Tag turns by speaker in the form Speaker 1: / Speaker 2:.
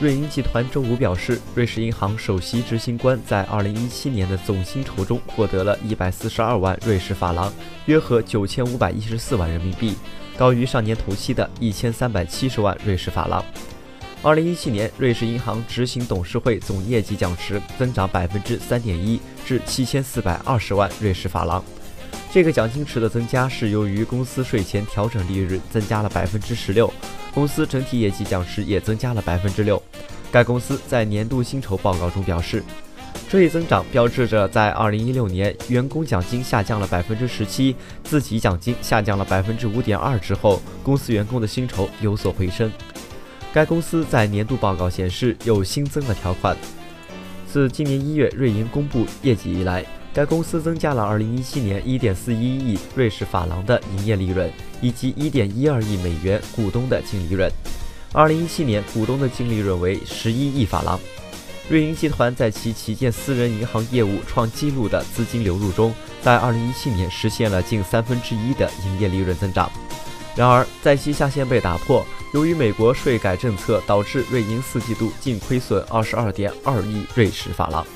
Speaker 1: 瑞银集团周五表示，瑞士银行首席执行官在2017年的总薪酬中获得了142万瑞士法郎，约合9514万人民币，高于上年同期的1370万瑞士法郎。2017年，瑞士银行执行董事会总业绩奖池增长3.1%至7420万瑞士法郎。这个奖金池的增加是由于公司税前调整利润增加了16%。公司整体业绩奖池也增加了百分之六。该公司在年度薪酬报告中表示，这一增长标志着在二零一六年员工奖金下降了百分之十七，自己奖金下降了百分之五点二之后，公司员工的薪酬有所回升。该公司在年度报告显示有新增的条款。自今年一月瑞银公布业绩以来。该公司增加了2017年1.41亿瑞士法郎的营业利润，以及1.12亿美元股东的净利润。二零一七年股东的净利润为十一亿法郎。瑞银集团在其旗舰私人银行业务创纪录的资金流入中，在二零一七年实现了近三分之一的营业利润增长。然而，在其下限被打破，由于美国税改政策，导致瑞银四季度净亏损二十二点二亿瑞士法郎。